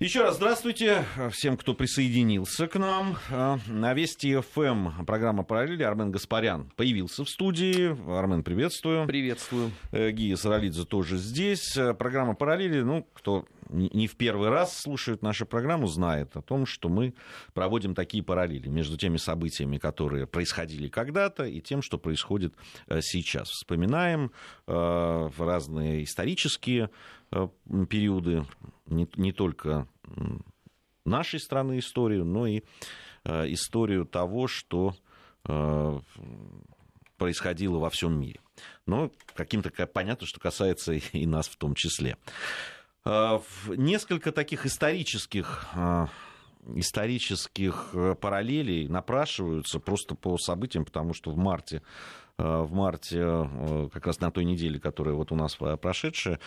Еще раз здравствуйте всем, кто присоединился к нам. На Вести ФМ программа «Параллели». Армен Гаспарян появился в студии. Армен, приветствую. Приветствую. Э, Гия Саралидзе тоже здесь. Программа «Параллели», ну, кто не в первый раз слушает нашу программу, знает о том, что мы проводим такие параллели между теми событиями, которые происходили когда-то, и тем, что происходит э, сейчас. Вспоминаем э, разные исторические периоды, не, не только нашей страны историю, но и э, историю того, что э, происходило во всем мире. Но каким-то понятно, что касается и нас в том числе. Э, несколько таких исторических исторических параллелей напрашиваются просто по событиям, потому что в марте в марте, как раз на той неделе, которая вот у нас прошедшая,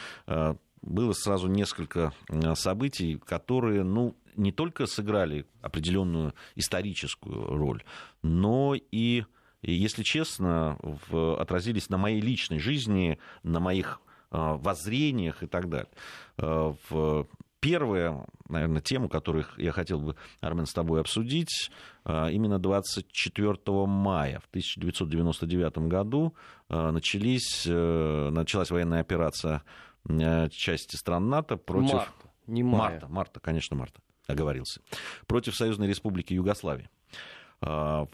было сразу несколько э, событий, которые, ну, не только сыграли определенную историческую роль, но и, если честно, отразились на моей личной жизни, на моих э, воззрениях и так далее. Э, в первая, наверное, тему, которую я хотел бы, Армен, с тобой обсудить, именно 24 мая в 1999 году начались, началась военная операция части стран НАТО против... Марта, не мая. Марта, марта, конечно, марта, оговорился. Против Союзной Республики Югославии. А,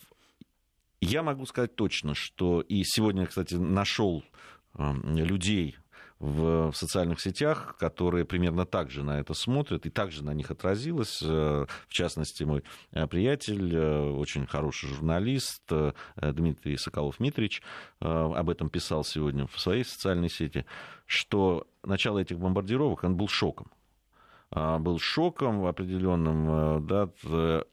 я могу сказать точно, что и сегодня, кстати, нашел э, людей, в социальных сетях, которые примерно так же на это смотрят, и также на них отразилось. Э, в частности, мой э, приятель, э, очень хороший журналист Дмитрий Соколов-Митрич об этом писал сегодня в своей социальной сети, что начало этих бомбардировок, он был шоком. Был шоком определенным, да,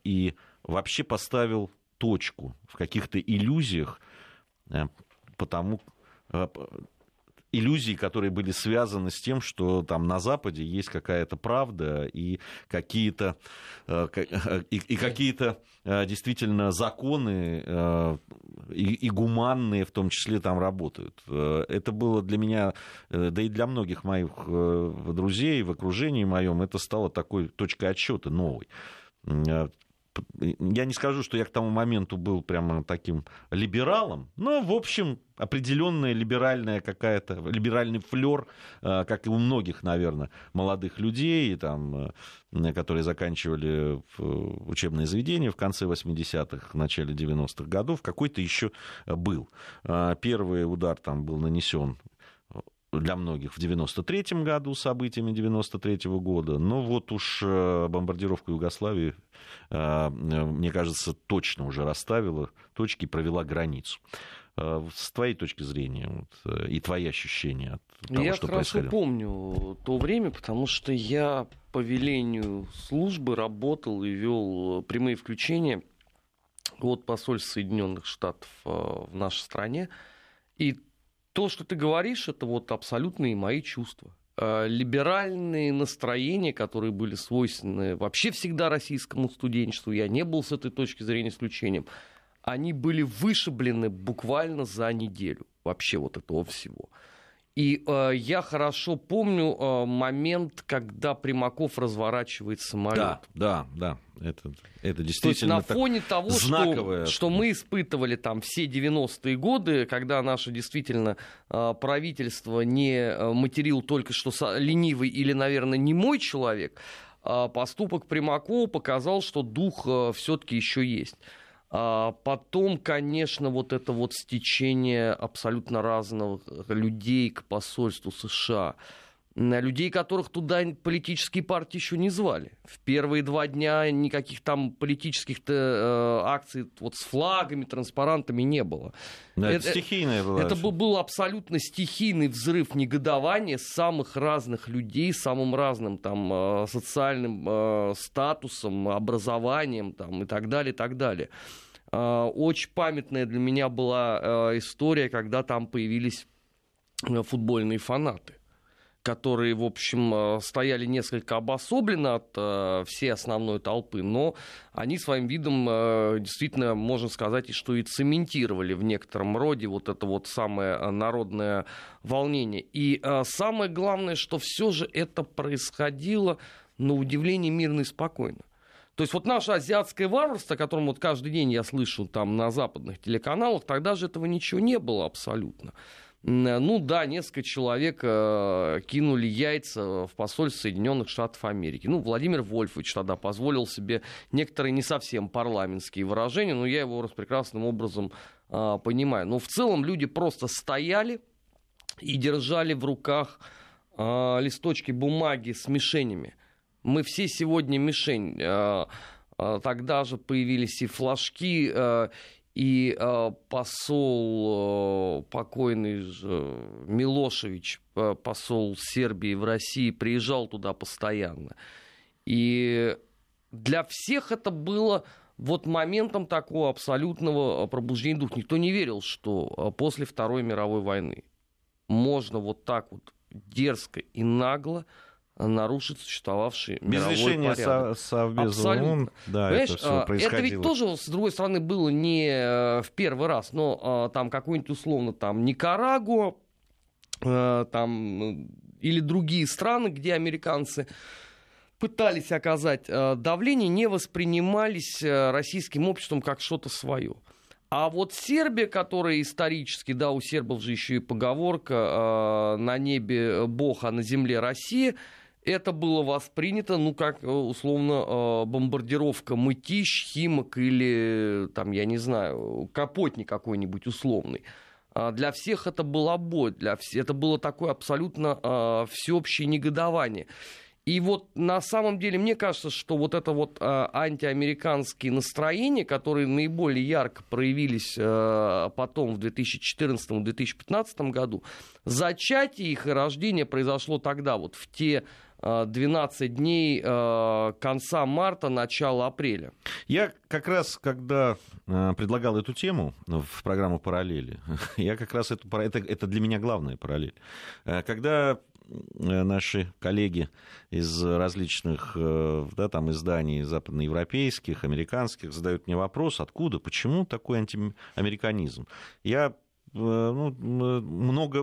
и вообще поставил точку в каких-то иллюзиях, потому иллюзии, которые были связаны с тем, что там на Западе есть какая-то правда и какие-то, э, и, и какие-то э, действительно законы э, и, и гуманные в том числе там работают. Это было для меня, да и для многих моих друзей в окружении моем, это стало такой точкой отсчета новой я не скажу, что я к тому моменту был прямо таким либералом, но, в общем, определенная либеральная какая-то, либеральный флер, э, как и у многих, наверное, молодых людей, там, э, которые заканчивали учебные заведения в конце 80-х, начале 90-х годов, какой-то еще был. Э, первый удар там был нанесен для многих в 93 году событиями 93 -го года. Но вот уж э, бомбардировка Югославии, э, мне кажется, точно уже расставила точки и провела границу. Э, с твоей точки зрения вот, и твои ощущения от того, я что хорошо помню то время, потому что я по велению службы работал и вел прямые включения от посольства Соединенных Штатов в нашей стране. И то, что ты говоришь, это вот абсолютные мои чувства. Э, либеральные настроения, которые были свойственны вообще всегда российскому студенчеству, я не был с этой точки зрения исключением, они были вышиблены буквально за неделю вообще вот этого всего. И э, я хорошо помню э, момент, когда Примаков разворачивает самолет. Да, да, да. Это, это действительно То есть на фоне того, знаковое... что, что мы испытывали там все 90-е годы, когда наше действительно э, правительство не э, материл только что ленивый или, наверное, не мой человек, э, поступок Примакова показал, что дух э, все-таки еще есть. А потом, конечно, вот это вот стечение абсолютно разных людей к посольству США людей, которых туда политические партии еще не звали. В первые два дня никаких там политических э, акций вот с флагами, транспарантами не было. Да, это, это стихийное было. Это был, был абсолютно стихийный взрыв негодования самых разных людей, самым разным там э, социальным э, статусом, образованием там, и так далее, и так далее. Э, очень памятная для меня была э, история, когда там появились э, футбольные фанаты которые, в общем, э, стояли несколько обособленно от э, всей основной толпы, но они своим видом э, действительно, можно сказать, и что и цементировали в некотором роде вот это вот самое народное волнение. И самое главное, что все же это происходило на удивление мирно и спокойно. То есть вот наше азиатское варварство, о котором вот каждый день я слышу там на западных телеканалах, тогда же этого ничего не было абсолютно. Ну да, несколько человек э, кинули яйца в посольство Соединенных Штатов Америки. Ну, Владимир Вольфович тогда позволил себе некоторые не совсем парламентские выражения, но я его прекрасным образом э, понимаю. Но в целом люди просто стояли и держали в руках э, листочки бумаги с мишенями. Мы все сегодня мишень. Тогда же появились и флажки, и э, посол э, покойный же Милошевич, э, посол Сербии в России, приезжал туда постоянно. И для всех это было вот моментом такого абсолютного пробуждения духа. Никто не верил, что э, после Второй мировой войны можно вот так вот дерзко и нагло нарушить существовавший Без мировой решения порядок. Со Совбеза ООН, да, Понимаешь, это, все происходило. это ведь тоже, с другой стороны, было не э, в первый раз, но а, там какой-нибудь условно там Никарагуа, э, там или другие страны, где американцы пытались оказать э, давление, не воспринимались российским обществом как что-то свое. А вот Сербия, которая исторически, да, у сербов же еще и поговорка «на небе Бог, а на земле Россия», это было воспринято, ну, как, э, условно, э, бомбардировка Мытищ, Химок или, там, я не знаю, Капотник какой-нибудь условный. А для всех это была боль, для всех, это было такое абсолютно э, всеобщее негодование. И вот на самом деле мне кажется, что вот это вот э, антиамериканские настроения, которые наиболее ярко проявились э, потом в 2014-2015 году, зачатие их и рождение произошло тогда, вот в те 12 э, дней э, конца марта, начала апреля. Я как раз, когда э, предлагал эту тему в программу «Параллели», я как раз эту, это, это для меня главная параллель. Когда наши коллеги из различных да, там, изданий западноевропейских, американских задают мне вопрос, откуда, почему такой антиамериканизм. Я ну, много,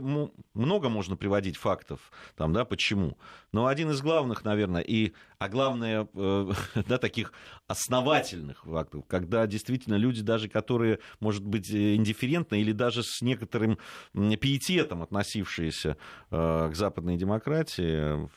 много можно приводить фактов, там, да, почему. Но один из главных, наверное, и, а главное, э, да, таких основательных фактов, когда действительно люди, даже которые, может быть, индифферентны или даже с некоторым пиететом относившиеся э, к западной демократии,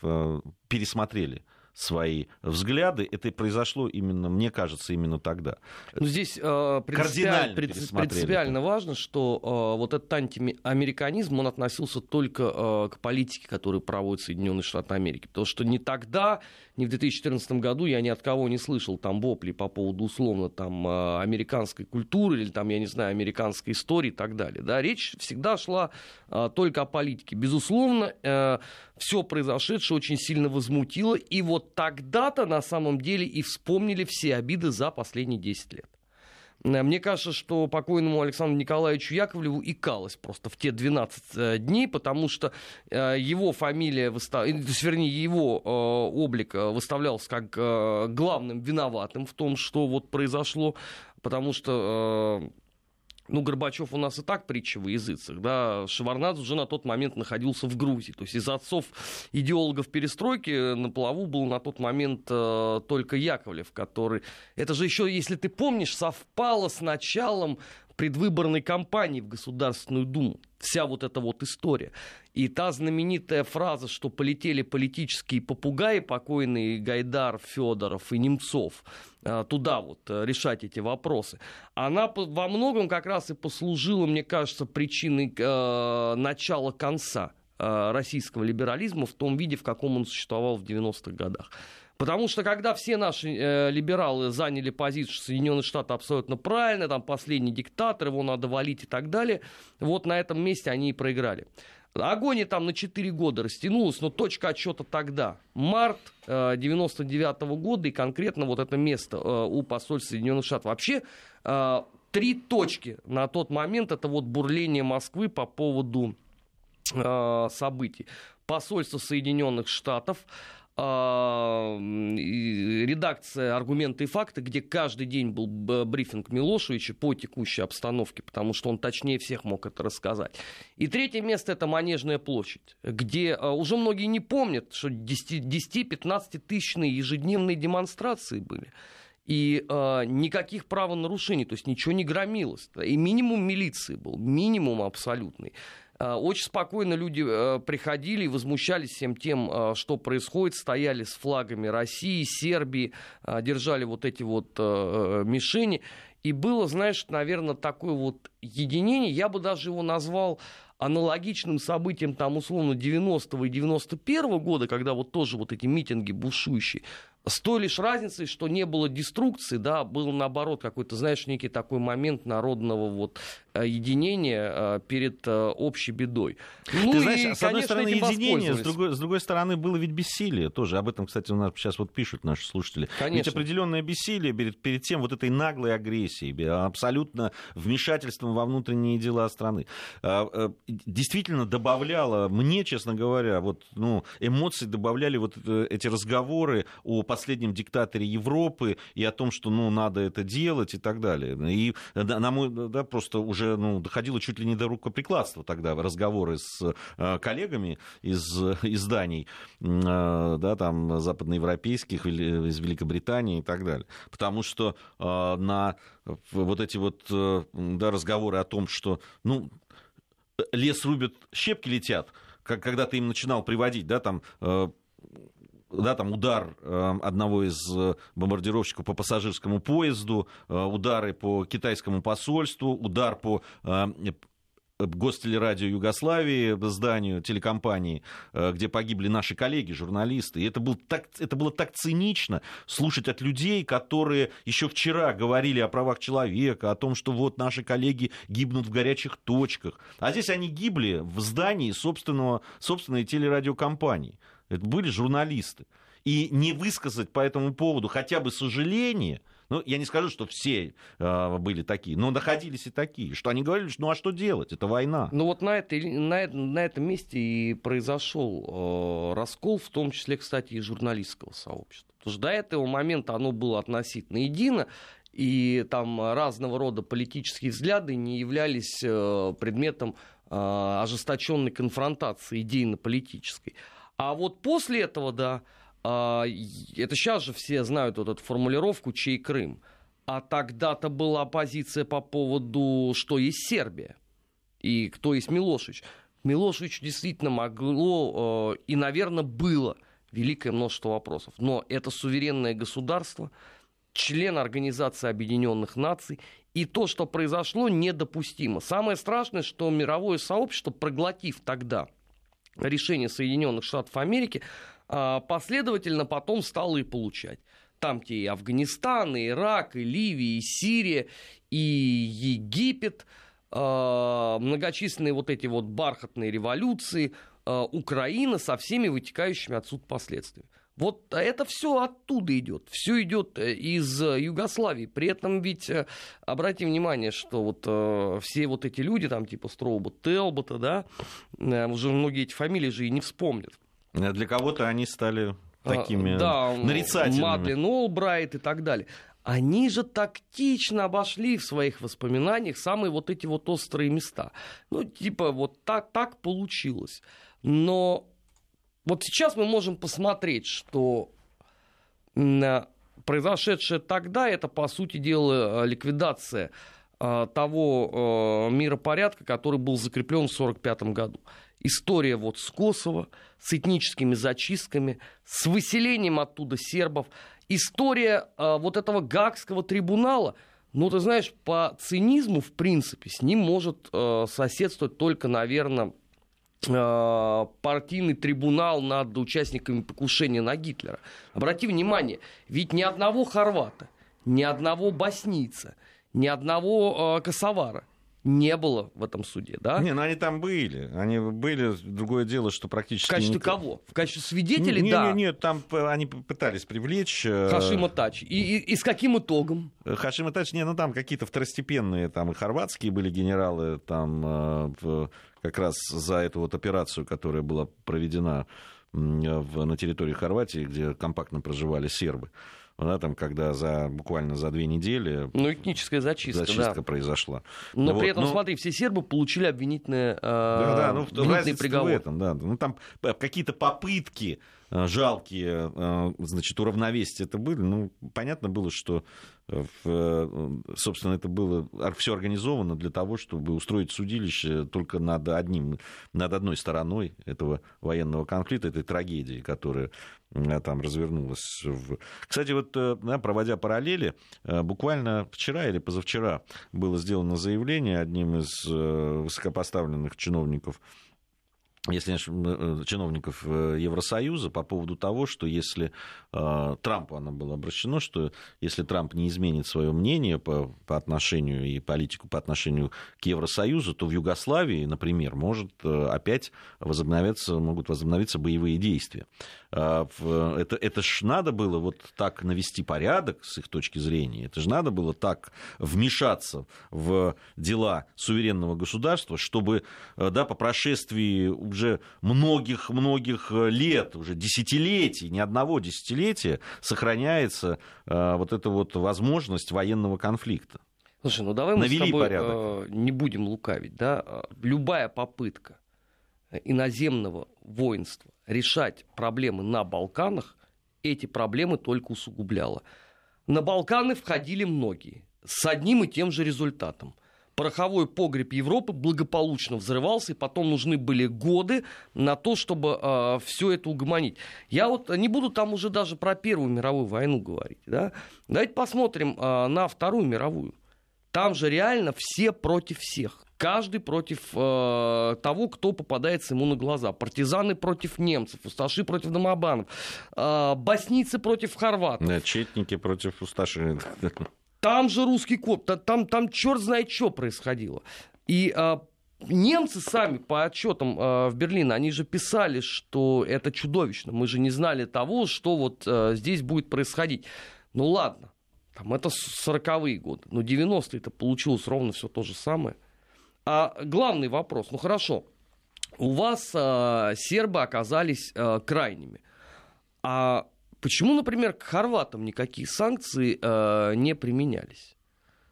пересмотрели свои взгляды. Это произошло именно, мне кажется, именно тогда. Ну, здесь э, принципиально, принципиально важно, что э, вот этот антиамериканизм, он относился только э, к политике, которую проводят Соединенные Штаты Америки. Потому что не тогда, не в 2014 году я ни от кого не слышал там вопли по поводу условно там э, американской культуры или там, я не знаю, американской истории и так далее. Да, речь всегда шла э, только о политике. Безусловно, э, все произошедшее очень сильно возмутило. И вот тогда-то на самом деле и вспомнили все обиды за последние 10 лет. Э, мне кажется, что покойному Александру Николаевичу Яковлеву икалось просто в те 12 э, дней, потому что э, его фамилия, выстав... вернее, его облик выставлялся как главным виноватым в том, что вот произошло, потому что ну, Горбачев у нас и так притча во языцах, да, Шеварнадзе уже на тот момент находился в Грузии, то есть из отцов идеологов перестройки на плаву был на тот момент э, только Яковлев, который, это же еще, если ты помнишь, совпало с началом предвыборной кампании в Государственную Думу. Вся вот эта вот история. И та знаменитая фраза, что полетели политические попугаи, покойные Гайдар, Федоров и Немцов, э, туда вот э, решать эти вопросы, она во многом как раз и послужила, мне кажется, причиной э, начала конца э, российского либерализма в том виде, в каком он существовал в 90-х годах. Потому что когда все наши э, либералы заняли позицию, Соединенные Штаты абсолютно правильно, там последний диктатор, его надо валить и так далее, вот на этом месте они и проиграли. Агония там на 4 года растянулась, но точка отсчета тогда. Март э, 99 -го года и конкретно вот это место э, у посольства Соединенных Штатов. Вообще э, три точки на тот момент это вот бурление Москвы по поводу э, событий. Посольство Соединенных Штатов, редакция «Аргументы и факты», где каждый день был брифинг Милошевича по текущей обстановке, потому что он точнее всех мог это рассказать. И третье место – это Манежная площадь, где э, уже многие не помнят, что 10-15 тысячные ежедневные демонстрации были и э, никаких правонарушений, то есть ничего не громилось. И минимум милиции был, минимум абсолютный. Э, очень спокойно люди э, приходили и возмущались всем тем, э, что происходит, стояли с флагами России, Сербии, держали вот эти вот мишени. И было, знаешь, наверное, такое вот единение, я бы даже его назвал аналогичным событиям там условно 90-го и 91-го года, когда вот тоже вот эти митинги бушующие, с той лишь разницей, что не было деструкции, да, был наоборот какой-то, знаешь, некий такой момент народного вот э, единения э, перед э, общей бедой. Ну, Ты знаешь, и, с одной стороны единение, с другой, с другой стороны было ведь бессилие тоже. Об этом, кстати, у нас сейчас вот пишут наши слушатели. Конечно. Ведь определенное бессилие перед, перед тем вот этой наглой агрессией, абсолютно вмешательством во внутренние дела страны. Действительно добавляло, мне, честно говоря, вот, ну, эмоции добавляли вот эти разговоры о последнем диктаторе Европы и о том, что ну, надо это делать и так далее. И на мой, да, просто уже ну, доходило чуть ли не до рукоприкладства тогда разговоры с э, коллегами из изданий э, да, там, западноевропейских из Великобритании и так далее. Потому что э, на вот эти вот да, разговоры о том, что ну, лес рубят, щепки летят, как когда ты им начинал приводить, да, там да, там удар э, одного из э, бомбардировщиков по пассажирскому поезду, э, удары по китайскому посольству, удар по гостелерадио Югославии, зданию телекомпании, где погибли наши коллеги, журналисты. И это, был так, это было так цинично слушать от людей, которые еще вчера говорили о правах человека, о том, что вот наши коллеги гибнут в горячих точках. А здесь они гибли в здании собственного, собственной телерадиокомпании. Это были журналисты. И не высказать по этому поводу хотя бы сожаление, ну, я не скажу, что все э, были такие, но находились и такие, что они говорили, ну а что делать, это война. Ну вот на, этой, на, на этом месте и произошел э, раскол, в том числе, кстати, и журналистского сообщества. Потому что до этого момента оно было относительно едино, и там разного рода политические взгляды не являлись э, предметом э, ожесточенной конфронтации идейно-политической. А вот после этого, да, а, это сейчас же все знают вот эту формулировку «чей Крым?». А тогда-то была позиция по поводу, что есть Сербия и кто есть Милошевич. Милошевич действительно могло э, и, наверное, было великое множество вопросов. Но это суверенное государство, член Организации Объединенных Наций, и то, что произошло, недопустимо. Самое страшное, что мировое сообщество, проглотив тогда решение Соединенных Штатов Америки, а, последовательно потом стало и получать. Там те и Афганистан, и Ирак, и Ливия, и Сирия, и Египет, а, многочисленные вот эти вот бархатные революции, а, Украина со всеми вытекающими отсюда последствиями. Вот это все оттуда идет, все идет э, из э, Югославии. При этом ведь э, обратите внимание, что вот э, все вот эти люди, там типа Строуба, Телбота, да, уже многие эти фамилии же и не вспомнят. Для кого-то они стали а, такими да, нарицательными. Мадлен Олбрайт и так далее. Они же тактично обошли в своих воспоминаниях самые вот эти вот острые места. Ну, типа, вот так, так получилось. Но вот сейчас мы можем посмотреть, что произошедшее тогда, это, по сути дела, ликвидация а, того миропорядка, который был закреплен в 1945 году. История вот с Косово, с этническими зачистками, с выселением оттуда сербов. История вот этого Гагского трибунала, ну, ты знаешь, по цинизму, в принципе, с ним может соседствовать только, наверное, Э, партийный трибунал над участниками покушения на Гитлера. Обрати внимание, ведь ни одного хорвата, ни одного боснийца, ни одного э, косовара не было в этом суде, да? Не, ну они там были. Они были. Другое дело, что практически... В качестве никто... кого? В качестве свидетелей, не, да. Нет, нет, там они пытались привлечь... Э, Хашима Тач. И, и, и с каким итогом? Хашима Тач, не, ну там какие-то второстепенные, там и хорватские были генералы, там как раз за эту вот операцию, которая была проведена в, на территории Хорватии, где компактно проживали сербы да, там, когда за, буквально за две недели... Ну, этническая зачистка, зачистка да. произошла. Но ну, при этом, но... смотри, все сербы получили обвинительное, э, да, да, ну, обвинительный приговор. В этом, да. Ну, там какие-то попытки Э, жалкие, э, значит, уравновесить это были. Ну, понятно было, что, э, собственно, это было все организовано для того, чтобы устроить судилище только над одним, над одной стороной этого военного конфликта, этой трагедии, которая там развернулась. Кстати, вот, да, проводя параллели, буквально вчера или позавчера было сделано заявление одним из высокопоставленных чиновников если э, чиновников э, Евросоюза по поводу того, что если э, Трампу оно было обращено, что если Трамп не изменит свое мнение по, по отношению и политику по отношению к Евросоюзу, то в Югославии, например, может опять возобновиться, могут возобновиться боевые действия. А, это, это ж надо было вот так навести порядок с их точки зрения, это же надо было так вмешаться в дела суверенного государства, чтобы да, по прошествии уже многих-многих лет, уже десятилетий, ни одного десятилетия сохраняется а, вот эта вот возможность военного конфликта. Слушай, ну давай мы с тобой порядок. Не будем лукавить, да? Любая попытка иноземного воинства решать проблемы на Балканах, эти проблемы только усугубляла. На Балканы входили многие с одним и тем же результатом. Пороховой погреб Европы благополучно взрывался, и потом нужны были годы на то, чтобы э, а, все это угомонить. Я вот не буду там уже даже про Первую мировую войну говорить. Да? Давайте посмотрим э, на Вторую мировую. Там же реально все против всех. Каждый против э, того, кто попадается ему на глаза. Партизаны против немцев, усташи против домобанов, э, боснийцы против хорватов. Да, четники против усташи. Там же русский коп, там, там черт знает, что происходило. И э, немцы сами по отчетам э, в Берлине, они же писали, что это чудовищно. Мы же не знали того, что вот э, здесь будет происходить. Ну ладно, там это 40-е годы, но 90-е это получилось ровно все то же самое. А главный вопрос, ну хорошо, у вас э, сербы оказались э, крайними. А почему, например, к хорватам никакие санкции э, не применялись?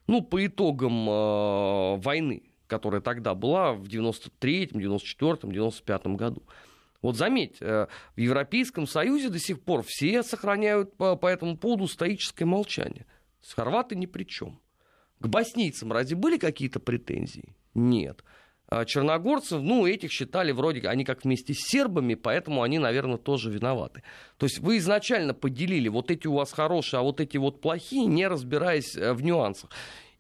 Ну, по итогам э, войны, которая тогда была в 93-м, 94-м, 95-м году. Вот заметь, э, в Европейском Союзе до сих пор все сохраняют по, по этому поводу стоическое молчание. С хорваты ни при чем. К боснийцам разве были какие-то претензии? Нет. А черногорцев, ну, этих считали вроде, они как вместе с сербами, поэтому они, наверное, тоже виноваты. То есть вы изначально поделили, вот эти у вас хорошие, а вот эти вот плохие, не разбираясь э, в нюансах.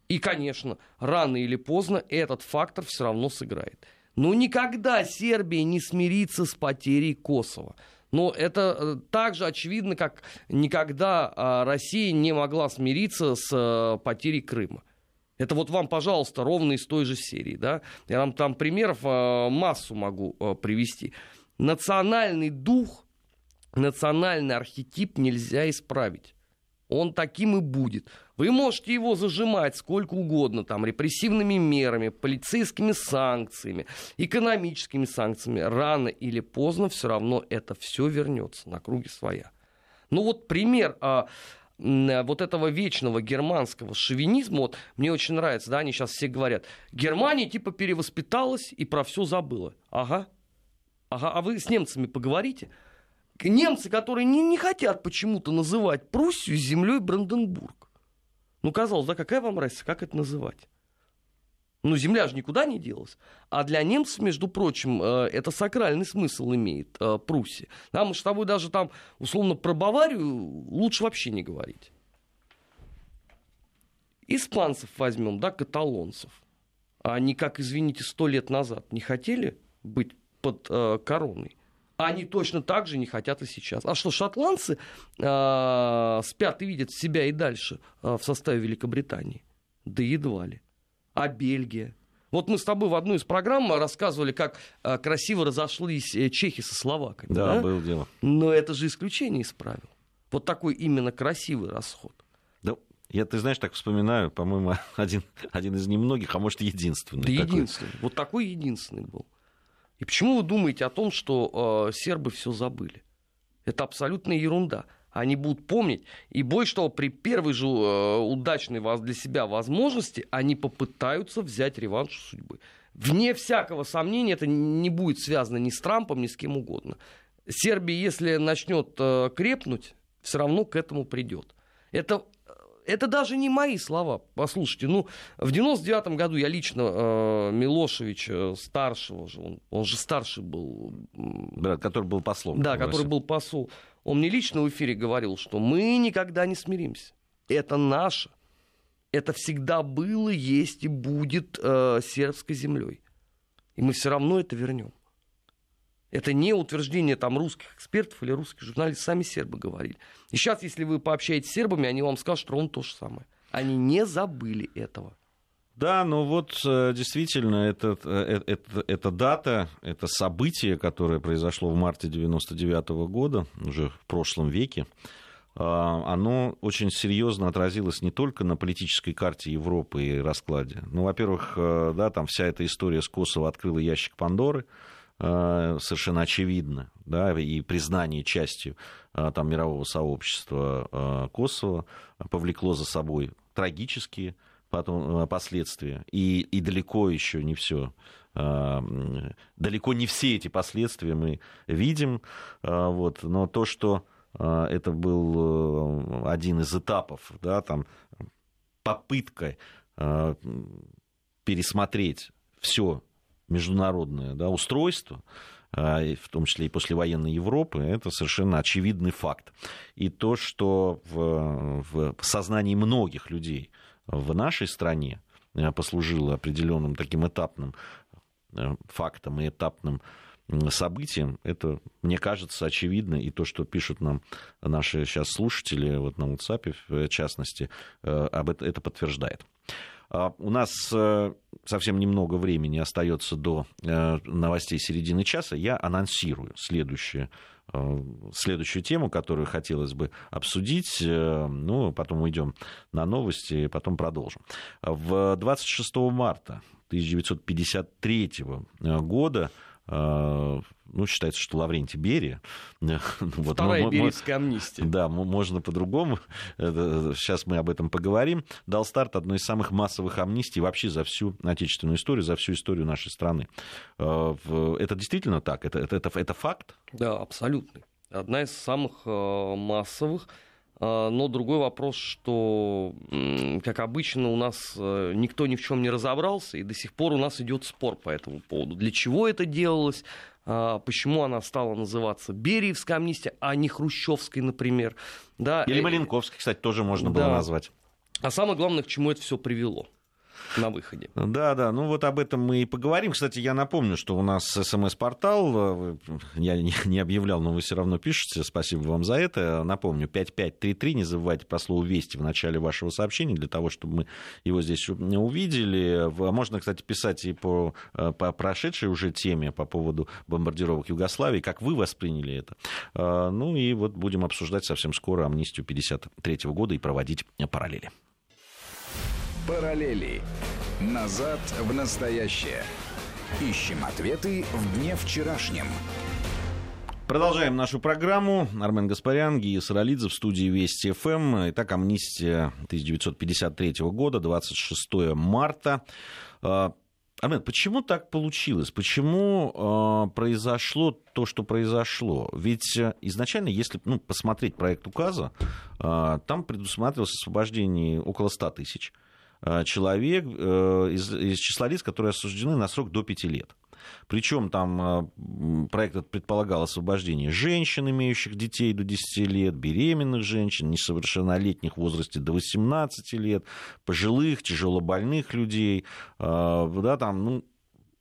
И, конечно, рано или поздно этот фактор все равно сыграет. Но никогда Сербия не смирится с потерей Косово. Но это э, так же очевидно, как никогда а, Россия не могла смириться с э, потерей Крыма. Это вот вам, пожалуйста, ровно из той же серии. Да? Я вам там примеров э, массу могу э, привести. Национальный дух, национальный архетип нельзя исправить. Он таким и будет. Вы можете его зажимать сколько угодно, там, репрессивными мерами, полицейскими санкциями, экономическими санкциями. Рано или поздно все равно это все вернется на круги своя. Ну вот пример а, вот этого вечного германского шовинизма, вот мне очень нравится, да, они сейчас все говорят, Германия типа перевоспиталась и про все забыла. Ага. Ага, а вы с немцами поговорите? Немцы, которые не, не хотят почему-то называть Пруссию землей Бранденбург. Ну, казалось, да, какая вам разница, как это называть? Ну, земля же никуда не делась. А для немцев, между прочим, э, это сакральный смысл имеет э, Пруссия. Да, мы с тобой даже там, условно, про Баварию лучше вообще не говорить. Испанцев возьмем, да, каталонцев. Они, как, извините, сто лет назад не хотели быть под э, короной. Они точно так же не хотят и сейчас. А что, шотландцы спят и видят себя и дальше в составе Великобритании? Да едва ли а Бельгия. Вот мы с тобой в одну из программ рассказывали, как э, красиво разошлись э, чехи со словаками. Да, да, было дело. Но это же исключение из правил. Вот такой именно красивый расход. Да, я, ты знаешь, так вспоминаю, по-моему, один, один из немногих, а может, единственный. Да, такой. единственный. Вот такой единственный был. И почему вы думаете о том, что э, сербы все забыли? Это абсолютная ерунда. Они будут помнить. И больше того, при первой же э, удачной для себя возможности они попытаются взять реванш судьбы. Вне всякого сомнения, это не будет связано ни с Трампом, ни с кем угодно. Сербия, если начнет э, крепнуть, все равно к этому придет. Это это даже не мои слова. Послушайте, ну, в 99 году я лично э, Милошевича старшего же, он, он же старший был. Брат, который был послом. Да, который был посол. Он мне лично в эфире говорил, что мы никогда не смиримся. Это наше. Это всегда было, есть и будет э, сербской землей. И мы все равно это вернем. Это не утверждение там русских экспертов или русских журналистов, сами сербы говорили. И сейчас, если вы пообщаетесь с сербами, они вам скажут ровно то же самое. Они не забыли этого. Да, ну вот э, действительно, это, это, это, это дата, это событие, которое произошло в марте 99 -го года, уже в прошлом веке, а, оно очень серьезно отразилось не только на политической карте Европы и раскладе. Ну, во-первых, э, да, там вся эта история с Косово открыла ящик Пандоры, Э, совершенно очевидно, да, и признание частью э, там, мирового сообщества э, Косово повлекло за собой трагические потом, последствия. И, и далеко еще не все. Далеко не все эти последствия мы видим. Вот, но то, что это был один из этапов, да, там, попытка пересмотреть все международное да, устройство, а, в том числе и послевоенной Европы, это совершенно очевидный факт. И то, что в, в сознании многих людей в нашей стране а, послужило определенным таким этапным а, фактом и этапным событием, это, мне кажется, очевидно, и то, что пишут нам наши сейчас слушатели, вот на WhatsApp в частности, об это, это подтверждает. А, у нас э, совсем немного времени остается до э, новостей середины часа. Я анонсирую следующее э, следующую тему, которую хотелось бы обсудить. Ну, потом уйдем на новости, потом продолжим. В 26 марта 1953 года ну, считается, что Лаврентий Берия. Вот, Вторая берийская амнистия. Да, можно по-другому. Сейчас мы об этом поговорим. Дал старт одной из самых массовых амнистий вообще за всю отечественную историю, за всю историю нашей страны. А, это действительно так? Это, это, это, это факт? Да, абсолютно. Одна из самых а, массовых. Но другой вопрос, что, как обычно, у нас э, никто ни в чем не разобрался, и до сих пор у нас идет спор по этому поводу. Для чего это делалось? А, почему она стала называться Бериевская амнистия, а не Хрущевской, например. Да, Или Маленковской, кстати, тоже можно да. было назвать. А самое главное, к чему это все привело на выходе. Да, да, ну вот об этом мы и поговорим. Кстати, я напомню, что у нас смс-портал, я не объявлял, но вы все равно пишете, спасибо вам за это. Напомню, 5533, не забывайте про слово «Вести» в начале вашего сообщения, для того, чтобы мы его здесь увидели. Можно, кстати, писать и по, э, по прошедшей уже теме по поводу бомбардировок Югославии, как вы восприняли это. Э, ну и вот будем обсуждать совсем скоро амнистию 1953 года и проводить параллели. Параллели. Назад в настоящее. Ищем ответы в дне вчерашнем. Продолжаем нашу программу. Армен Гаспарян, Гия Саралидзе в студии Вести ФМ. Итак, амнистия 1953 года, 26 марта. А, Армен, почему так получилось? Почему э, произошло то, что произошло? Ведь изначально, если ну, посмотреть проект указа, э, там предусматривалось освобождение около 100 тысяч Э, человек э, из, из числа лиц, которые осуждены на срок до 5 лет. Причем там э, проект предполагал освобождение женщин, имеющих детей до 10 лет, беременных женщин, несовершеннолетних в возрасте до 18 лет, пожилых, тяжелобольных людей. Да, там, ну, Э,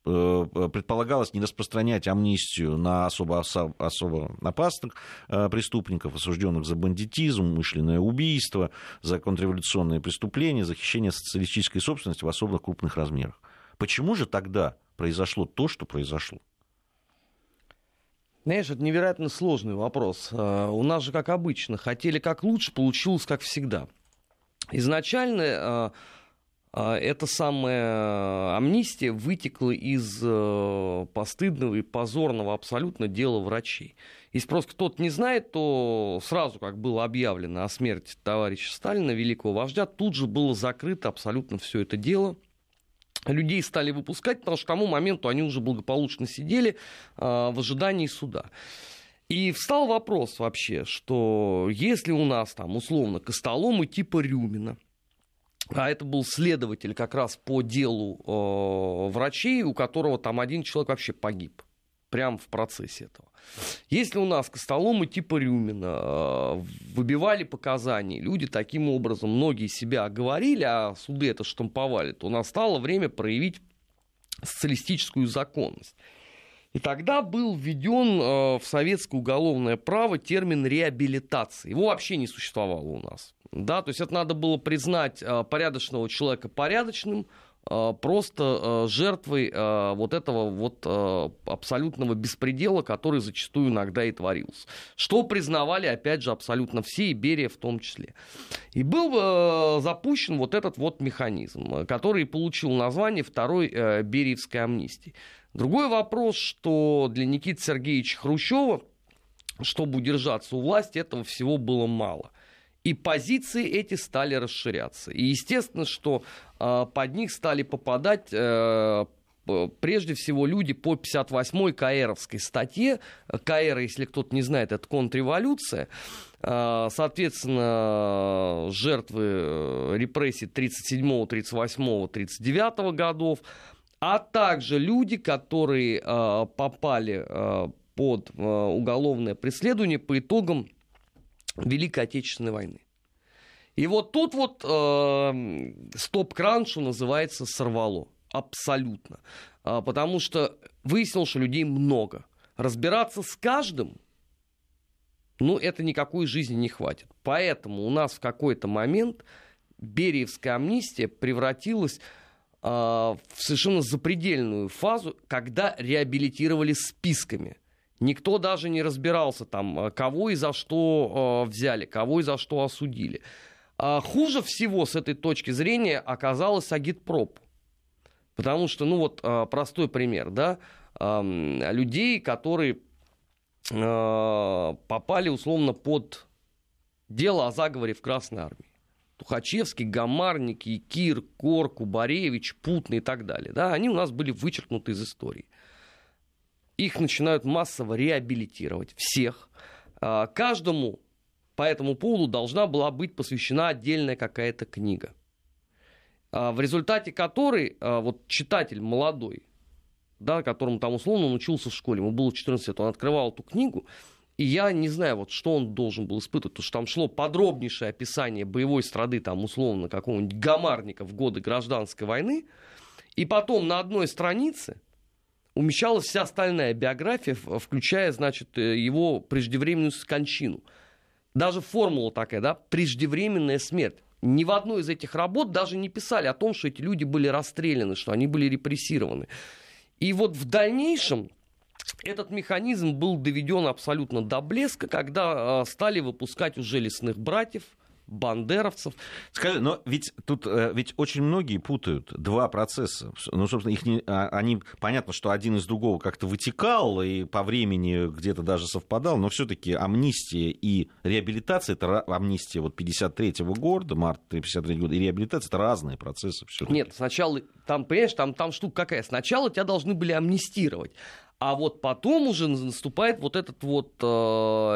предполагалось не распространять амнистию на особо, особо опасных э, преступников, осужденных за бандитизм, умышленное убийство, за контрреволюционные преступления, за хищение социалистической собственности в особо крупных размерах. Почему же тогда произошло то, что произошло? Знаешь, это невероятно сложный вопрос. Э, у нас же, как обычно, хотели как лучше, получилось как всегда. Изначально эта самая амнистия вытекла из э, постыдного и позорного абсолютно дела врачей. Если просто кто-то не знает, то сразу, как было объявлено о смерти товарища Сталина, великого вождя, тут же было закрыто абсолютно все это дело. Людей стали выпускать, потому что к тому моменту они уже благополучно сидели а, в ожидании суда. И встал вопрос вообще, что если у нас там условно костоломы типа Рюмина, а это был следователь как раз по делу э, врачей, у которого там один человек вообще погиб прямо в процессе этого. Если у нас костоломы типа Рюмина э, выбивали показания, люди таким образом, многие себя оговорили, а суды это штамповали, то настало время проявить социалистическую законность. И тогда был введен э, в советское уголовное право термин реабилитации. Его вообще не существовало у нас. Да, то есть это надо было признать э, порядочного человека порядочным, э, просто жертвой вот этого вот абсолютного беспредела, который зачастую иногда и творился. Что признавали, опять же, абсолютно все, и Берия в том числе. И был запущен вот этот вот механизм, который получил название второй Бериевской амнистии. Другой вопрос, что для Никиты Сергеевича Хрущева, чтобы удержаться у власти, этого всего было мало. И позиции эти стали расширяться. И естественно, что э, под них стали попадать э, прежде всего люди по 58-й Каэровской статье. Каэра, если кто-то не знает, это контрреволюция. Э, соответственно, жертвы э, репрессий 37, 38, 39 годов а также люди, которые э, попали э, под э, уголовное преследование по итогам Великой Отечественной войны. И вот тут вот стоп-кран, что называется, сорвало. Абсолютно. А, потому что выяснилось, что людей много. Разбираться с каждым, ну, это никакой жизни не хватит. Поэтому у нас в какой-то момент Бериевская амнистия превратилась в совершенно запредельную фазу, когда реабилитировали списками. Никто даже не разбирался там, а, кого и за что а, взяли, кого и за что осудили. Хуже всего с этой точки зрения оказалось агитпроп. Потому что, ну вот, простой пример, да, людей, которые попали условно под дело о заговоре в Красной Армии. Тухачевский, Гамарник, Кир, Кор, Кубаревич, Путный и так далее. Да, они у нас были вычеркнуты из истории. Их начинают массово реабилитировать, всех. А, каждому по этому поводу должна была быть посвящена отдельная какая-то книга, а, в результате которой а, вот читатель молодой, да, которому там условно он учился в школе, ему было 14 лет, он открывал эту книгу, и я не знаю, вот что он должен был испытывать, потому что там шло подробнейшее описание боевой страды, там, условно, какого-нибудь гамарника в годы гражданской войны. И потом на одной странице умещалась вся остальная биография, включая, значит, э, его преждевременную кончину. Даже формула такая, да, преждевременная смерть. Ни в одной из этих работ даже не писали о том, что эти люди были расстреляны, что они были репрессированы. И вот в дальнейшем этот механизм был доведен абсолютно до блеска, когда а, стали выпускать уже лесных братьев, бандеровцев. Скажи, но ведь тут э, ведь очень многие путают два процесса. Ну, собственно, их не, а, они понятно, что один из другого как-то вытекал и по времени где-то даже совпадал, но все-таки амнистия и реабилитация это амнистия вот 53 -го года, март 53 года, и реабилитация это разные процессы. Нет, сначала там понимаешь, там там штука какая? Сначала тебя должны были амнистировать. А вот потом уже наступает вот этот вот э,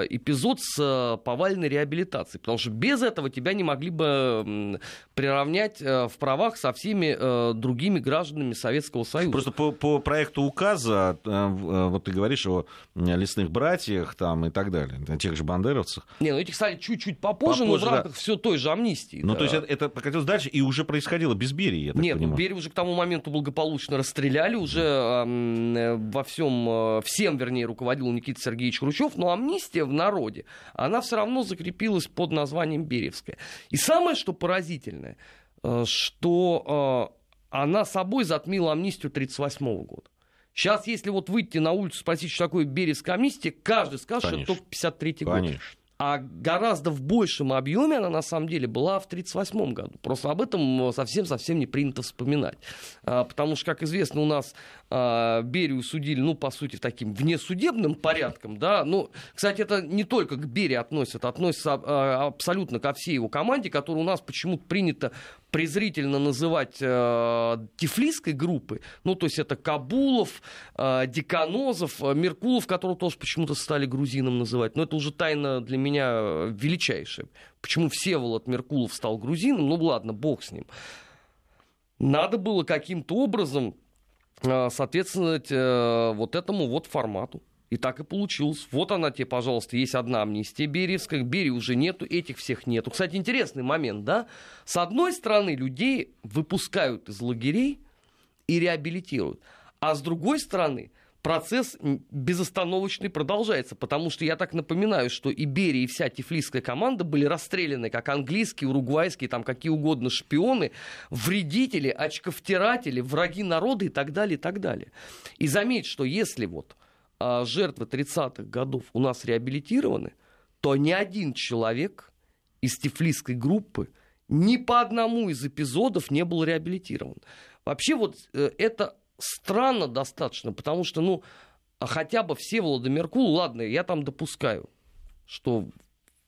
эпизод с э, повальной реабилитацией. Потому что без этого тебя не могли бы э, приравнять э, в правах со всеми э, другими гражданами Советского Союза. Просто по, по проекту указа, э, э, вот ты говоришь о лесных братьях там и так далее, о тех же бандеровцах. Не, ну эти, кстати, чуть-чуть попозже, попозже но в рамках да. все той же амнистии. Ну, да. то есть это, это покатилось дальше и уже происходило без Берии, я так Нет, ну, понимаю. Берию уже к тому моменту благополучно расстреляли, уже э, во всем Э, всем, вернее, руководил Никита Сергеевич Хрущев, но амнистия в народе, она все равно закрепилась под названием Беревская. И самое, что поразительное, э, что э, она собой затмила амнистию 1938 года. Сейчас, если вот выйти на улицу, спросить, что такое Беревская амнистия, каждый скажет, Конечно. что только 53 год. Конечно. А гораздо в большем объеме она на самом деле была в 1938 году. Просто об этом совсем-совсем не принято вспоминать. А, потому что, как известно, у нас а, Берию судили, ну, по сути, таким внесудебным порядком, да. Ну, кстати, это не только к Берии относится, относится а, абсолютно ко всей его команде, которую у нас почему-то принято презрительно называть э, тифлисской группы, ну, то есть это Кабулов, э, Деканозов, э, Меркулов, которого тоже почему-то стали грузином называть, но это уже тайна для меня величайшая. Почему Всеволод Меркулов стал грузином, ну, ладно, бог с ним. Надо было каким-то образом э, соответствовать э, вот этому вот формату. И так и получилось. Вот она тебе, пожалуйста, есть одна амнистия Бериевская. Берии уже нету, этих всех нету. Кстати, интересный момент, да? С одной стороны, людей выпускают из лагерей и реабилитируют. А с другой стороны, процесс безостановочный продолжается, потому что я так напоминаю, что и Берия, и вся тифлисская команда были расстреляны, как английские, уругвайские, там какие угодно шпионы, вредители, очковтиратели, враги народа и так далее, и так далее. И заметь, что если вот жертвы 30-х годов у нас реабилитированы, то ни один человек из тифлисской группы ни по одному из эпизодов не был реабилитирован. Вообще вот э, это странно достаточно, потому что, ну, а хотя бы все Меркул, ладно, я там допускаю, что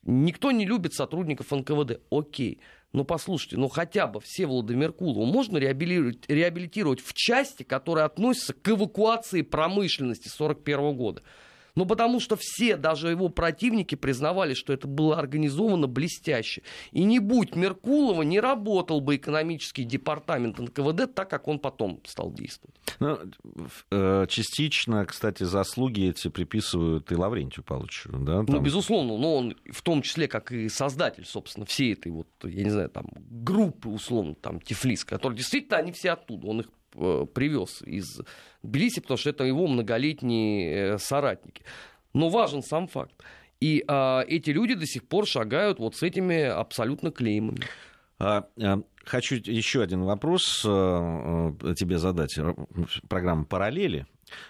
никто не любит сотрудников НКВД, окей. Ну, послушайте, ну хотя бы все Меркулова можно реабилитировать, реабилитировать в части, которая относится к эвакуации промышленности 1941 года. Ну, потому что все, даже его противники, признавали, что это было организовано блестяще. И не будь Меркулова, не работал бы экономический департамент НКВД так, как он потом стал действовать. Ну, э, частично, кстати, заслуги эти приписывают и Лаврентию Павловичу. Да, ну, там... Ну, безусловно, но он в том числе, как и создатель, собственно, всей этой вот, я не знаю, там, группы, условно, там, Тифлис, которые действительно, они все оттуда, он их привез из Тбилиси, потому что это его многолетние э, соратники. Но важен сам факт. И а, эти люди до сих пор шагают вот с этими абсолютно клеймами. А, а, хочу еще один вопрос а, тебе задать. Программа «Параллели».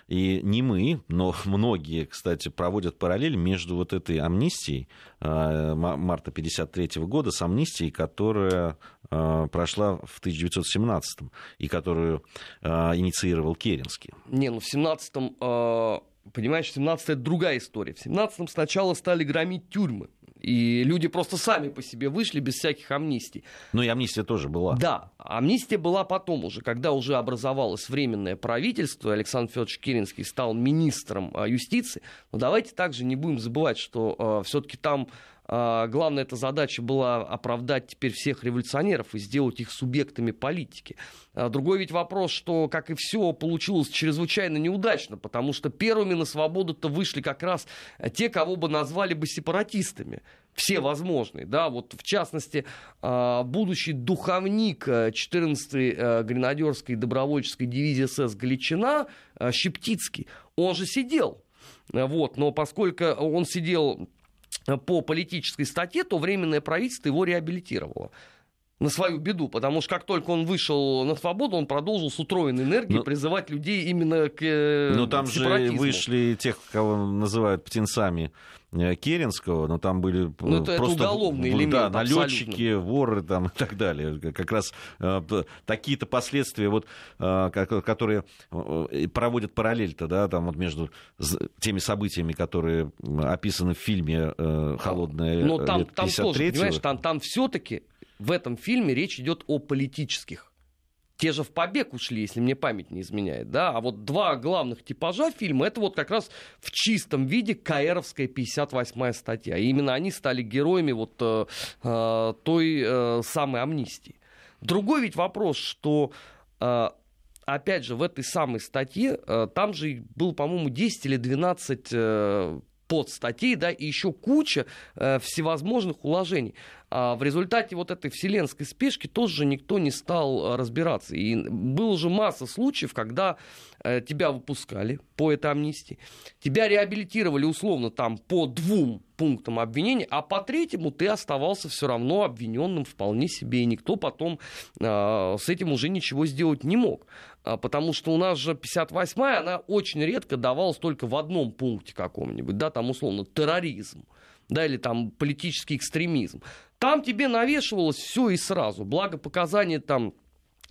И не мы, но многие, кстати, проводят параллель между вот этой амнистией э, марта 1953 года с амнистией, которая э, прошла в 1917 и которую э, инициировал Керенский. Не, ну в 17-м, понимаешь, в 17 это другая история. В 17-м сначала стали громить тюрьмы. И люди просто сами по себе вышли без всяких амнистий. Ну и амнистия тоже была. Да, амнистия была потом уже, когда уже образовалось временное правительство, Александр Федорович Керенский стал министром юстиции. Но давайте также не будем забывать, что э, все-таки там главная эта задача была оправдать теперь всех революционеров и сделать их субъектами политики. А, другой ведь вопрос, что, как и все, получилось чрезвычайно неудачно, потому что первыми на свободу-то вышли как раз те, кого бы назвали бы сепаратистами все возможные, да, вот в частности, а, будущий духовник 14-й э, гренадерской добровольческой дивизии СС Галичина Щептицкий, он же сидел, вот, но поскольку он сидел по политической статье, то Временное правительство его реабилитировало на свою беду, потому что как только он вышел на свободу, он продолжил с утроенной энергией но, ну, призывать людей именно к э, Ну там же вышли тех, кого называют птенцами э, Керенского, но там были ну, это, просто это уголовный элемент, да, налетчики, воры там и так далее. Как раз э, такие-то последствия, вот, э, которые э, проводят параллель-то, да, там вот между теми событиями, которые описаны в фильме э, «Холодная Но там, там тоже, понимаешь, там, там все-таки в этом фильме речь идет о политических. Те же в побег ушли, если мне память не изменяет, да, а вот два главных типажа фильма, это вот как раз в чистом виде Каэровская 58-я статья. И именно они стали героями вот э, э, той э, самой амнистии. Другой ведь вопрос, что э, опять же, в этой самой статье, э, там же был, по-моему, 10 или 12 э, подстатей, да, и еще куча э, всевозможных уложений. А в результате вот этой вселенской спешки тоже никто не стал э, разбираться. И было же масса случаев, когда э, тебя выпускали по этой амнистии, тебя реабилитировали условно там по двум пунктам обвинения, а по третьему ты оставался все равно обвиненным вполне себе, и никто потом э, с этим уже ничего сделать не мог. А, потому что у нас же 58-я, она очень редко давалась только в одном пункте каком-нибудь, да, там условно терроризм. да, или там политический экстремизм. Там тебе навешивалось все и сразу. Благо показания там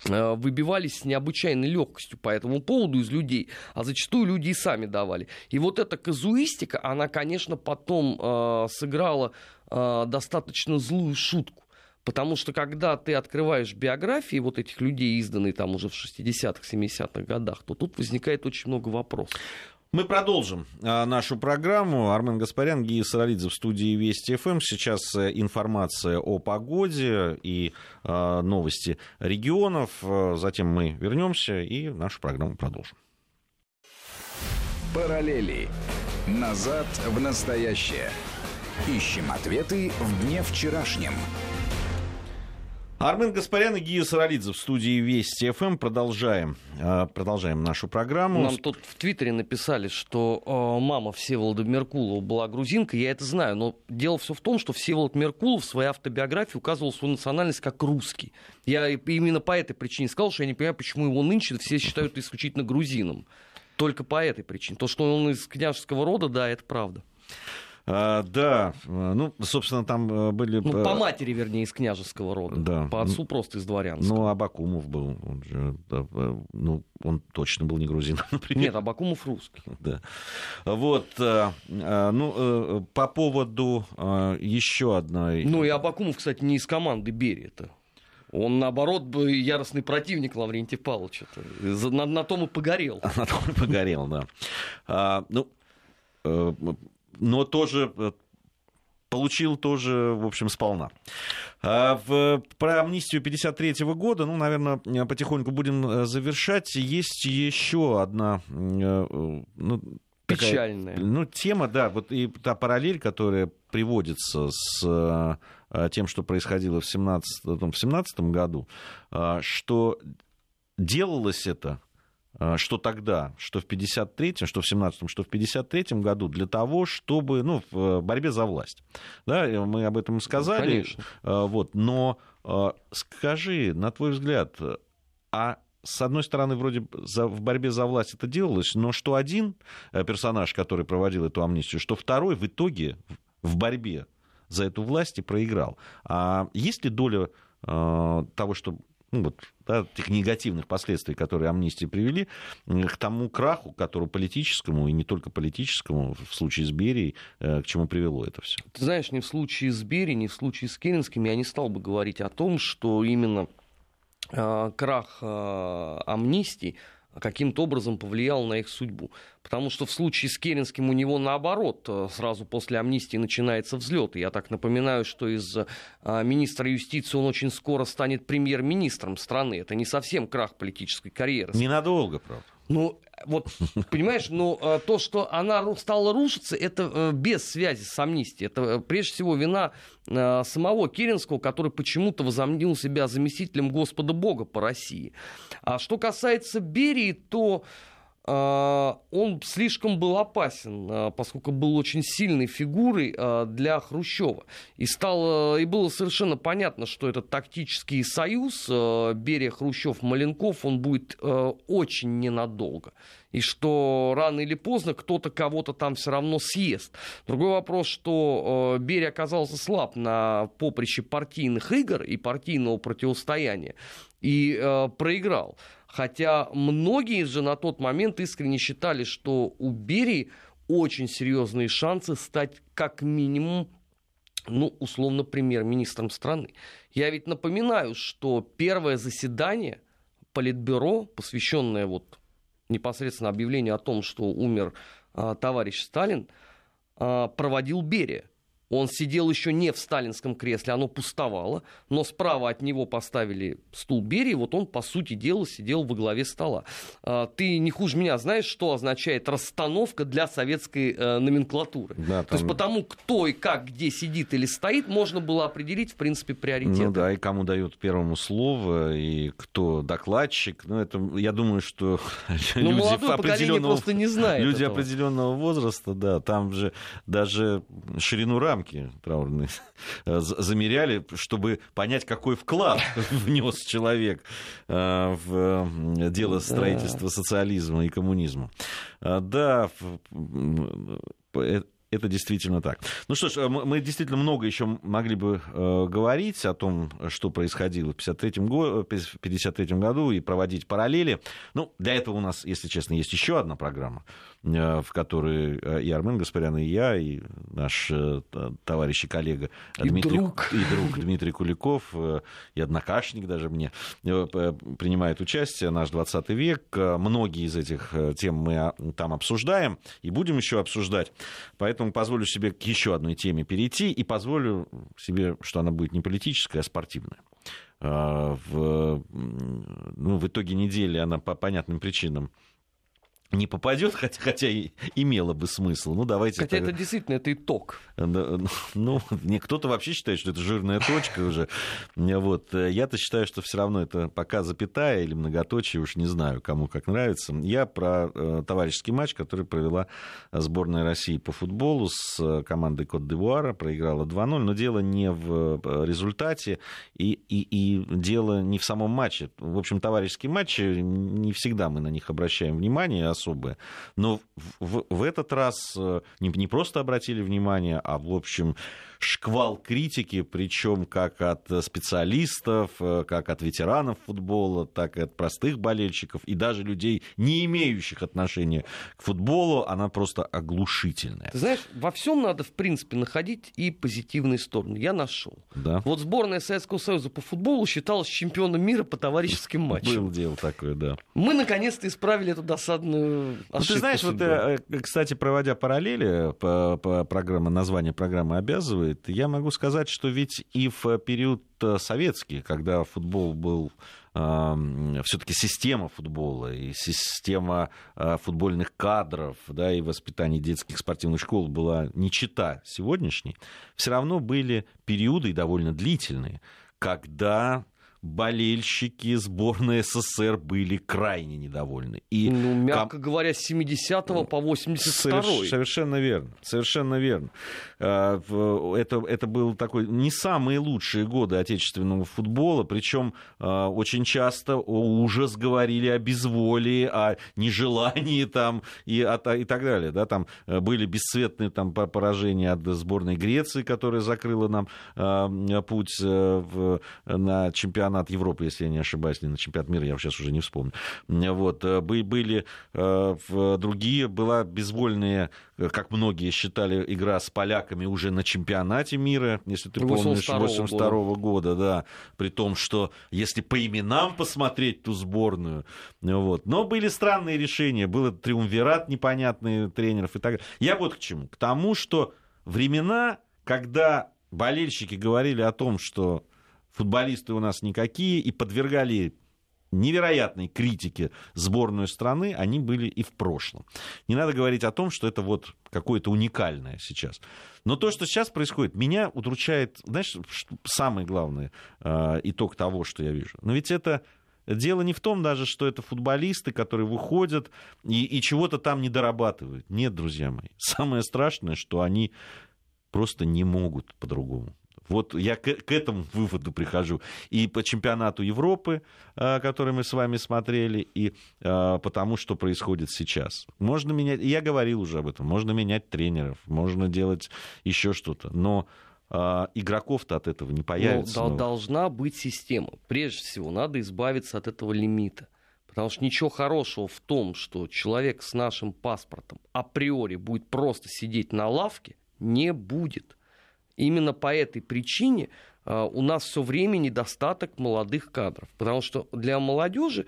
э, выбивались с необычайной легкостью по этому поводу из людей, а зачастую люди и сами давали. И вот эта казуистика, она, конечно, потом э, сыграла э, достаточно злую шутку. Потому что когда ты открываешь биографии вот этих людей, изданные там уже в 60-х, 70-х годах, то тут возникает очень много вопросов. Мы продолжим а, нашу программу. Армен Гаспарян, Гия Саралидзе в студии Вести ФМ. Сейчас э, информация о погоде и а, новости регионов. А, затем мы вернемся и нашу программу продолжим. Параллели. Назад в настоящее. Ищем ответы в дне вчерашнем. Армен Гаспарян и Гия Саралидзе в студии Вести ФМ. Продолжаем, а, продолжаем нашу программу. Нам тут в Твиттере написали, что э, мама Всеволода Меркулова была грузинка. Я это знаю, но дело все в том, что Всеволод Меркулов в своей автобиографии указывал свою национальность как русский. Я именно по этой причине сказал, что я не понимаю, почему его нынче все считают исключительно грузином. Только по этой причине. То, что он из княжеского рода, да, это правда. А, да, ну, собственно, там э, были... Ну, по матери, вернее, из княжеского рода. Да. По отцу просто из дворянского. Ну, Абакумов был, он же, да, э, ну, он точно был не грузин, например. Нет, Абакумов русский. Да. Вот, э, ну, по поводу еще одной... Ну, и Абакумов, кстати, не из команды Берия-то. Он, наоборот, бы яростный противник Лаврентия Павловича. На, на том и погорел. На том и погорел, да. А, ну, но тоже э, получил тоже, в общем, сполна. А в, про амнистию 53 года, ну, наверное, потихоньку будем э, завершать. Есть еще одна... Э, ну, Печальная. Такая, ну, тема, да, вот и та параллель, которая приводится с тем, что происходило в 17, в 17 году, что делалось это а, что тогда, что в 53-м, что в 17-м, что в 53-м году для того, чтобы, ну, в э, борьбе за власть. Да, мы об этом сказали. Конечно. А, вот, но а, скажи, на твой взгляд, а с одной стороны, вроде за, в борьбе за власть это делалось, но что один э, персонаж, который проводил эту амнистию, что второй в итоге в борьбе за эту власть и проиграл. А есть ли доля э, того, что ну, вот, да, тех негативных последствий, которые амнистии привели, к тому краху, которому политическому, и не только политическому, в случае с Берией, э, к чему привело это все. Ты знаешь, ни в случае с Берией, ни в случае с Керенским я не стал бы говорить о том, что именно э, крах э, амнистии каким-то образом повлиял на их судьбу. Потому что в случае с Керенским у него наоборот, э, сразу после амнистии начинается взлет. я так напоминаю, что из э, министра юстиции он очень скоро станет премьер-министром страны. Это не совсем крах политической карьеры. Ненадолго, правда. Ну, вот, понимаешь, но ну, то, что она стала рушиться, это э, без связи с амнистией. Это э, прежде всего вина э, самого Керенского, который почему-то возомнил себя заместителем Господа Бога по России. А что касается Берии, то он слишком был опасен, а, поскольку был очень сильной фигурой а, для Хрущева. И, стало, и было совершенно понятно, что этот тактический союз Берия, Хрущев, Маленков, он будет очень ненадолго. И что рано или поздно кто-то кого-то там все равно съест. Другой вопрос, что Берия оказался слаб на поприще партийных игр и партийного противостояния и проиграл. Хотя многие же на тот момент искренне считали, что у Берии очень серьезные шансы стать как минимум ну, условно, премьер-министром страны. Я ведь напоминаю, что первое заседание Политбюро, посвященное вот непосредственно объявлению о том, что умер а, товарищ Сталин, а, проводил Берия. Он сидел еще не в сталинском кресле, оно пустовало, но справа от него поставили стул Берии, вот он, по сути дела, сидел во главе стола. А, ты не хуже меня знаешь, что означает расстановка для советской э, номенклатуры. Да, там... То есть потому, кто и как где сидит или стоит, можно было определить, в принципе, приоритет. Ну да, и кому дают первому слово, и кто докладчик. Ну, это, я думаю, что ну, люди определенного, просто не знает люди этого. определенного возраста, да, там же даже ширину рам рамки траурные замеряли, чтобы понять, какой вклад внес человек э, в дело строительства социализма и коммунизма. А, да, э, это действительно так. Ну что ж, мы действительно много еще могли бы э, говорить о том, что происходило в 1953 го- 53 году и проводить параллели. Ну, для этого у нас, если честно, есть еще одна программа, э, в которой и Армен Гаспарян, и я, и наш э, товарищ и коллега и Дмитрий, друг. и друг Дмитрий Куликов, э, и однокашник даже мне, э, принимает участие, наш 20 век. Э, Многие из этих э, тем мы а, там обсуждаем и будем еще обсуждать. Поэтому позволю себе к еще одной теме перейти и позволю себе, что она будет не политическая, а спортивная. Э, В, ну, в итоге недели она по понятным причинам не попадет, хотя, хотя и имело бы смысл. Ну, давайте Хотя так- это действительно это итог. да, Ну, не, кто-то вообще считает, что это жирная точка уже. Вот. Я-то считаю, что все равно это пока запятая или многоточие, уж не знаю, кому как нравится. Я про э, товарищеский матч, который провела сборная России по футболу с э, командой Кот-д'Ивуара, проиграла 2-0, но дело не в э, результате и, и, и дело не в самом матче. В общем, товарищеские матчи, не всегда мы на них обращаем внимание особое, но в, в- в этот раз э, не, не просто обратили внимание, а, в общем, шквал критики, причем как от специалистов, э, как от ветеранов футбола, так и от простых болельщиков, и даже людей, не имеющих отношения к футболу, она просто оглушительная. Ты знаешь, во всем надо, в принципе, находить и позитивные стороны. Я нашел. Да? Вот сборная Советского Союза по футболу считалась чемпионом мира по товарищеским матчам. Было дело такое, да. Мы наконец-то исправили эту досадную Ну, ошибку. ты знаешь, вот, э, э, кстати, проводя параллели по, по программе, название программы обязывает, я могу сказать, что ведь и в период э, советский, когда футбол был все-таки система футбола и система э, футбольных кадров, да, и воспитание детских спортивных школ была не чита сегодняшней, все равно были периоды и довольно длительные, когда болельщики сборной СССР были крайне недовольны. И Ну, ком- мягко говоря, с 70 по 82 Соверш- Совершенно верно, совершенно верно. А, Это, это был такой не самые лучшие годы отечественного футбола, причем а, очень часто ужас говорили о безволии, о нежелании там и, о та- и так далее. Да, там э, были бесцветные там, по- поражения от сборной Греции, которая закрыла нам а, путь э, на чемпионат Европы, если я не ошибаюсь, не на чемпионат мира, я сейчас уже не вспомню. Вот, э, бы- были э, другие, была безвольная, э, как многие считали, игра с поляками уже на чемпионате мира, если ты помнишь, 82-го 82 года, да, при том, что если по именам посмотреть ту сборную, вот. Но были странные решения, был триумвират непонятный тренеров и так далее. Я вот к чему? К тому, что времена, когда болельщики говорили о том, что футболисты у нас никакие, и подвергали невероятной критике сборную страны, они были и в прошлом. Не надо говорить о том, что это вот какое-то уникальное сейчас. Но то, что сейчас происходит, меня удручает, знаешь, самый главный э, итог того, что я вижу. Но ведь это Дело не в том даже, что это футболисты, которые выходят и, и чего-то там не дорабатывают. Нет, друзья мои. Самое страшное, что они просто не могут по-другому. Вот я к, к этому выводу прихожу. И по чемпионату Европы, э, который мы с вами смотрели, и э, потому, что происходит сейчас. Можно менять, я говорил уже об этом, можно менять тренеров, можно делать еще что-то, но э, игроков-то от этого не Но появится. дол- новых. должна быть система. Прежде всего, надо избавиться от этого лимита. Потому что ничего хорошего в том, что человек с нашим паспортом априори будет просто сидеть на лавке, не будет. Именно по этой причине а, у нас все время недостаток молодых кадров. Потому что для молодежи,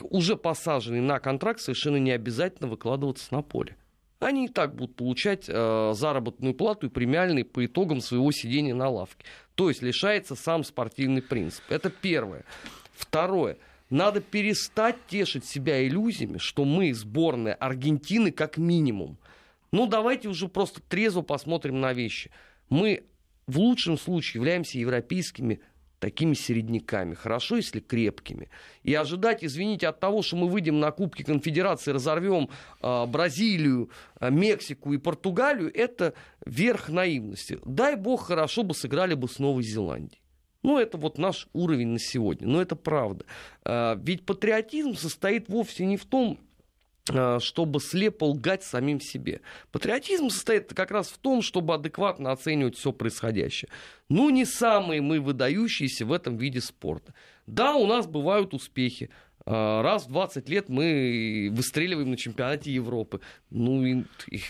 уже посаженной на контракт, совершенно не обязательно выкладываться на поле. Они и так будут получать э, заработную плату и премиальные по итогам своего сидения на лавке. То есть лишается сам спортивный принцип. Это первое. Второе. Надо перестать тешить себя иллюзиями, что мы сборная Аргентины как минимум. Ну, давайте уже просто трезво посмотрим на вещи. Мы в лучшем случае являемся европейскими такими середняками, хорошо, если крепкими. И ожидать, извините, от того, что мы выйдем на Кубки Конфедерации, разорвем э, Бразилию, э, Мексику и Португалию, это верх наивности. Дай бог, хорошо бы сыграли бы с Новой Зеландией. Ну, это вот наш уровень на сегодня. Но это правда. А, Ведь патриотизм состоит вовсе не в том, Э, чтобы слепо лгать самим себе. Патриотизм состоит как раз в том, чтобы адекватно оценивать все происходящее. Ну, не самые мы выдающиеся в этом виде спорта. Да, у нас бывают успехи. А, раз в 20 лет мы выстреливаем на чемпионате Европы. Ну и,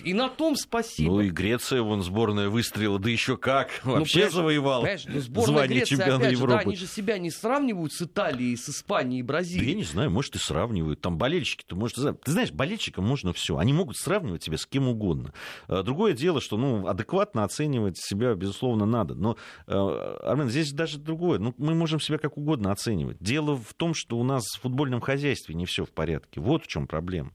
и на том спасибо. Ну и Греция, вон сборная выстрелила, да еще как, ну, вообще ну, завоевала ну, звание Греции, чемпиона опять Европы. Же, да, они же себя не сравнивают с Италией, с Испанией и Бразилией. Да я не знаю, может и сравнивают. Там болельщики-то, может, ты знаешь, болельщикам можно все. Они могут сравнивать тебя с кем угодно. А, другое дело, что ну, адекватно оценивать себя, безусловно, надо. Но, а, Армен, здесь даже другое. Ну, мы можем себя как угодно оценивать. Дело в том, что у нас футбол футбольном хозяйстве не все в порядке. Вот в чем проблема.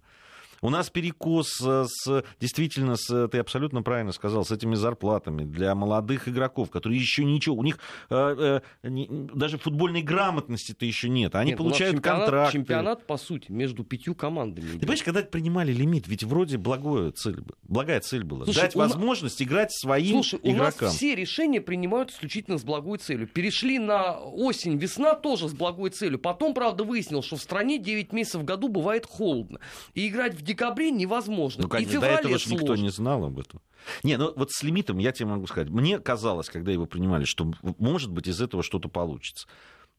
У нас перекос с, действительно, с, ты абсолютно правильно сказал, с этими зарплатами для молодых игроков, которые еще ничего, у них э, э, не, даже футбольной грамотности-то еще нет. Они нет, получают чемпионат, контракт. Чемпионат, по сути, между пятью командами. Ты понимаешь, когда принимали лимит, ведь вроде благое цель, благая цель была. Слушай, дать возможность на... играть своим Слушай, игрокам. у нас все решения принимают исключительно с благой целью. Перешли на осень, весна тоже с благой целью. Потом, правда, выяснилось, что в стране 9 месяцев в году бывает холодно. И играть в декабре невозможно. Ну, конечно, до этого же никто не знал об этом. Не, ну вот с лимитом я тебе могу сказать. Мне казалось, когда его принимали, что может быть из этого что-то получится.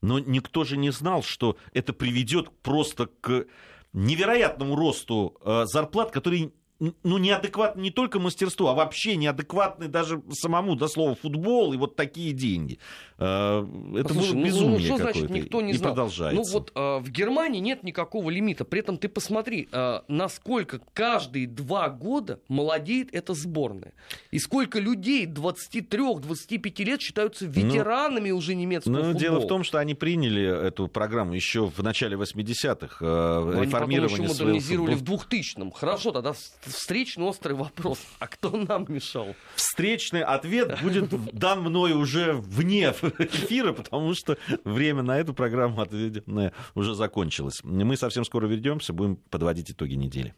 Но никто же не знал, что это приведет просто к невероятному росту э, зарплат, который ну, неадекватно не только мастерству, а вообще неадекватный даже самому, до слова, футбол и вот такие деньги. Э, это Слушай, было ну, безумие ну, что значит никто не и знал? продолжается. Ну вот э, в Германии нет никакого лимита. При этом ты посмотри, э, насколько каждые два года молодеет эта сборная. И сколько людей 23-25 лет считаются ну, ветеранами ну, уже немецкого ну, футбола. Дело в том, что они приняли эту программу еще в начале 80-х. Э, реформирование они потом еще модернизировали в 2000-м. Хорошо, тогда встречный острый вопрос. А кто нам мешал? Встречный ответ будет дан мной уже вне эфира, потому что время на эту программу отведенное уже закончилось. Мы совсем скоро вернемся, будем подводить итоги недели.